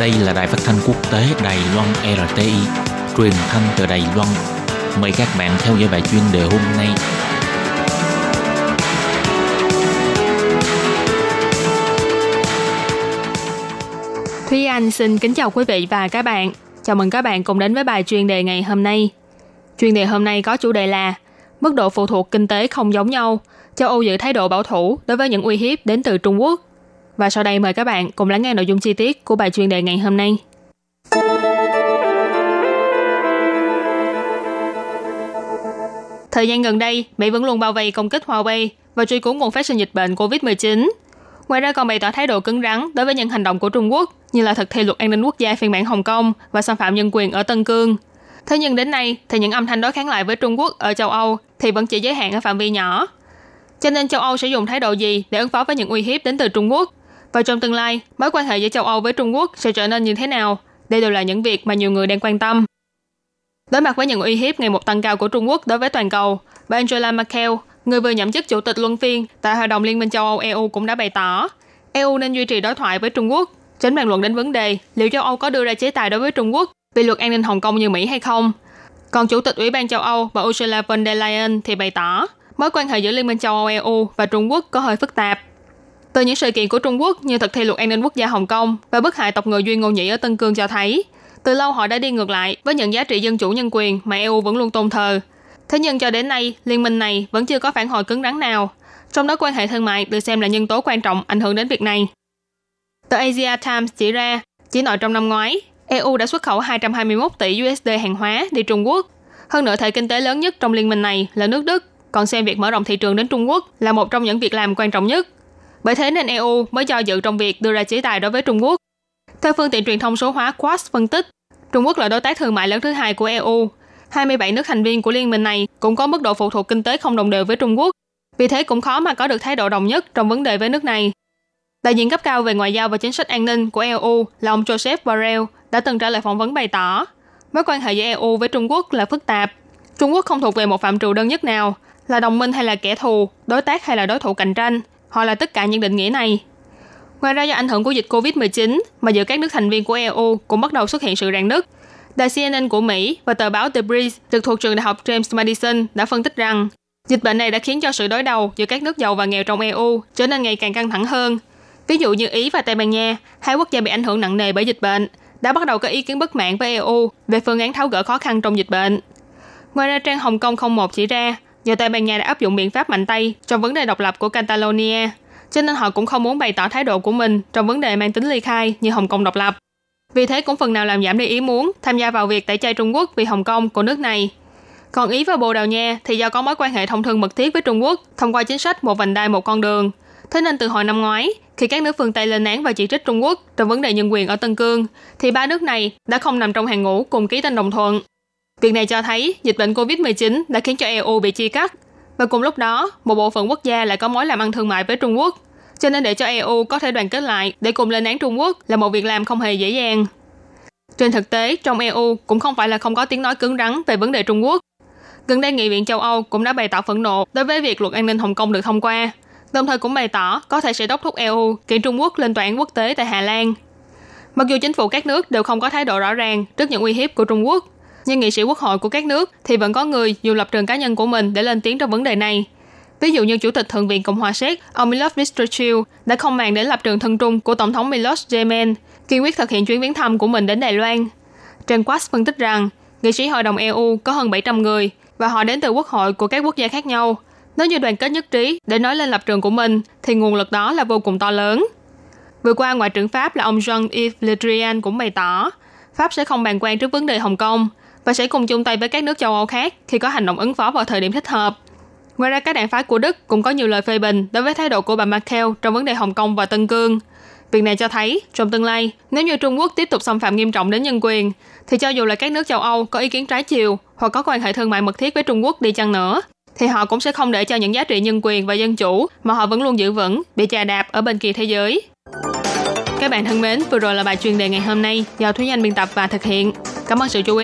Đây là đài phát thanh quốc tế Đài Loan RTI, truyền thanh từ Đài Loan. Mời các bạn theo dõi bài chuyên đề hôm nay. Thúy Anh xin kính chào quý vị và các bạn. Chào mừng các bạn cùng đến với bài chuyên đề ngày hôm nay. Chuyên đề hôm nay có chủ đề là Mức độ phụ thuộc kinh tế không giống nhau, châu Âu giữ thái độ bảo thủ đối với những uy hiếp đến từ Trung Quốc. Và sau đây mời các bạn cùng lắng nghe nội dung chi tiết của bài chuyên đề ngày hôm nay. Thời gian gần đây, Mỹ vẫn luôn bao vây công kích Huawei và truy cứu nguồn phát sinh dịch bệnh COVID-19. Ngoài ra còn bày tỏ thái độ cứng rắn đối với những hành động của Trung Quốc như là thực thi luật an ninh quốc gia phiên bản Hồng Kông và xâm phạm nhân quyền ở Tân Cương. Thế nhưng đến nay thì những âm thanh đối kháng lại với Trung Quốc ở châu Âu thì vẫn chỉ giới hạn ở phạm vi nhỏ. Cho nên châu Âu sẽ dùng thái độ gì để ứng phó với những uy hiếp đến từ Trung Quốc? Và trong tương lai, mối quan hệ giữa châu Âu với Trung Quốc sẽ trở nên như thế nào? Đây đều là những việc mà nhiều người đang quan tâm. Đối mặt với những uy hiếp ngày một tăng cao của Trung Quốc đối với toàn cầu, bà Angela Merkel, người vừa nhậm chức chủ tịch luân phiên tại Hội đồng Liên minh châu Âu EU cũng đã bày tỏ, EU nên duy trì đối thoại với Trung Quốc, tránh bàn luận đến vấn đề liệu châu Âu có đưa ra chế tài đối với Trung Quốc vì luật an ninh Hồng Kông như Mỹ hay không. Còn Chủ tịch Ủy ban châu Âu bà Ursula von der Leyen thì bày tỏ, mối quan hệ giữa Liên minh châu Âu EU và Trung Quốc có hơi phức tạp. Từ những sự kiện của Trung Quốc như thực thi luật an ninh quốc gia Hồng Kông và bức hại tộc người Duy Ngô Nhĩ ở Tân Cương cho thấy, từ lâu họ đã đi ngược lại với những giá trị dân chủ nhân quyền mà EU vẫn luôn tôn thờ. Thế nhưng cho đến nay, liên minh này vẫn chưa có phản hồi cứng rắn nào. Trong đó quan hệ thương mại được xem là nhân tố quan trọng ảnh hưởng đến việc này. Tờ Asia Times chỉ ra, chỉ nội trong năm ngoái, EU đã xuất khẩu 221 tỷ USD hàng hóa đi Trung Quốc. Hơn nữa, thể kinh tế lớn nhất trong liên minh này là nước Đức, còn xem việc mở rộng thị trường đến Trung Quốc là một trong những việc làm quan trọng nhất. Bởi thế nên EU mới do dự trong việc đưa ra chế tài đối với Trung Quốc. Theo phương tiện truyền thông số hóa Quartz phân tích, Trung Quốc là đối tác thương mại lớn thứ hai của EU. 27 nước thành viên của liên minh này cũng có mức độ phụ thuộc kinh tế không đồng đều với Trung Quốc. Vì thế cũng khó mà có được thái độ đồng nhất trong vấn đề với nước này. Đại diện cấp cao về ngoại giao và chính sách an ninh của EU là ông Joseph Borrell đã từng trả lời phỏng vấn bày tỏ mối quan hệ giữa EU với Trung Quốc là phức tạp. Trung Quốc không thuộc về một phạm trù đơn nhất nào, là đồng minh hay là kẻ thù, đối tác hay là đối thủ cạnh tranh, hoặc là tất cả những định nghĩa này. Ngoài ra do ảnh hưởng của dịch Covid-19 mà giữa các nước thành viên của EU cũng bắt đầu xuất hiện sự rạn nứt. Đài CNN của Mỹ và tờ báo The Breeze trực thuộc trường đại học James Madison đã phân tích rằng dịch bệnh này đã khiến cho sự đối đầu giữa các nước giàu và nghèo trong EU trở nên ngày càng căng thẳng hơn. Ví dụ như Ý và Tây Ban Nha, hai quốc gia bị ảnh hưởng nặng nề bởi dịch bệnh, đã bắt đầu có ý kiến bất mãn với EU về phương án tháo gỡ khó khăn trong dịch bệnh. Ngoài ra, trang Hồng Kông 01 chỉ ra, do Tây Ban Nha đã áp dụng biện pháp mạnh tay trong vấn đề độc lập của Catalonia, cho nên họ cũng không muốn bày tỏ thái độ của mình trong vấn đề mang tính ly khai như Hồng Kông độc lập. Vì thế cũng phần nào làm giảm đi ý muốn tham gia vào việc tẩy chay Trung Quốc vì Hồng Kông của nước này. Còn Ý và Bồ Đào Nha thì do có mối quan hệ thông thương mật thiết với Trung Quốc thông qua chính sách một vành đai một con đường. Thế nên từ hồi năm ngoái, khi các nước phương Tây lên án và chỉ trích Trung Quốc trong vấn đề nhân quyền ở Tân Cương, thì ba nước này đã không nằm trong hàng ngũ cùng ký tên đồng thuận. Việc này cho thấy dịch bệnh COVID-19 đã khiến cho EU bị chia cắt, và cùng lúc đó, một bộ phận quốc gia lại có mối làm ăn thương mại với Trung Quốc. Cho nên để cho EU có thể đoàn kết lại để cùng lên án Trung Quốc là một việc làm không hề dễ dàng. Trên thực tế, trong EU cũng không phải là không có tiếng nói cứng rắn về vấn đề Trung Quốc. Gần đây, Nghị viện châu Âu cũng đã bày tỏ phẫn nộ đối với việc luật an ninh Hồng Kông được thông qua, đồng thời cũng bày tỏ có thể sẽ đốc thúc EU kiện Trung Quốc lên tòa án quốc tế tại Hà Lan. Mặc dù chính phủ các nước đều không có thái độ rõ ràng trước những uy hiếp của Trung Quốc, nhưng nghị sĩ quốc hội của các nước thì vẫn có người dùng lập trường cá nhân của mình để lên tiếng trong vấn đề này. Ví dụ như Chủ tịch Thượng viện Cộng hòa Séc, ông Milos Vystrčil đã không màng đến lập trường thân trung của Tổng thống Milos Zeman, kiên quyết thực hiện chuyến viếng thăm của mình đến Đài Loan. Trần Quas phân tích rằng, nghị sĩ Hội đồng EU có hơn 700 người và họ đến từ quốc hội của các quốc gia khác nhau. Nếu như đoàn kết nhất trí để nói lên lập trường của mình, thì nguồn lực đó là vô cùng to lớn. Vừa qua, Ngoại trưởng Pháp là ông Jean-Yves Le Drian cũng bày tỏ, Pháp sẽ không bàn quan trước vấn đề Hồng Kông và sẽ cùng chung tay với các nước châu Âu khác khi có hành động ứng phó vào thời điểm thích hợp. Ngoài ra, các đảng phái của Đức cũng có nhiều lời phê bình đối với thái độ của bà Merkel trong vấn đề Hồng Kông và Tân Cương. Việc này cho thấy, trong tương lai, nếu như Trung Quốc tiếp tục xâm phạm nghiêm trọng đến nhân quyền, thì cho dù là các nước châu Âu có ý kiến trái chiều hoặc có quan hệ thương mại mật thiết với Trung Quốc đi chăng nữa, thì họ cũng sẽ không để cho những giá trị nhân quyền và dân chủ mà họ vẫn luôn giữ vững bị chà đạp ở bên kia thế giới. Các bạn thân mến, vừa rồi là bài chuyên đề ngày hôm nay do Thúy Anh biên tập và thực hiện. Cảm ơn sự chú ý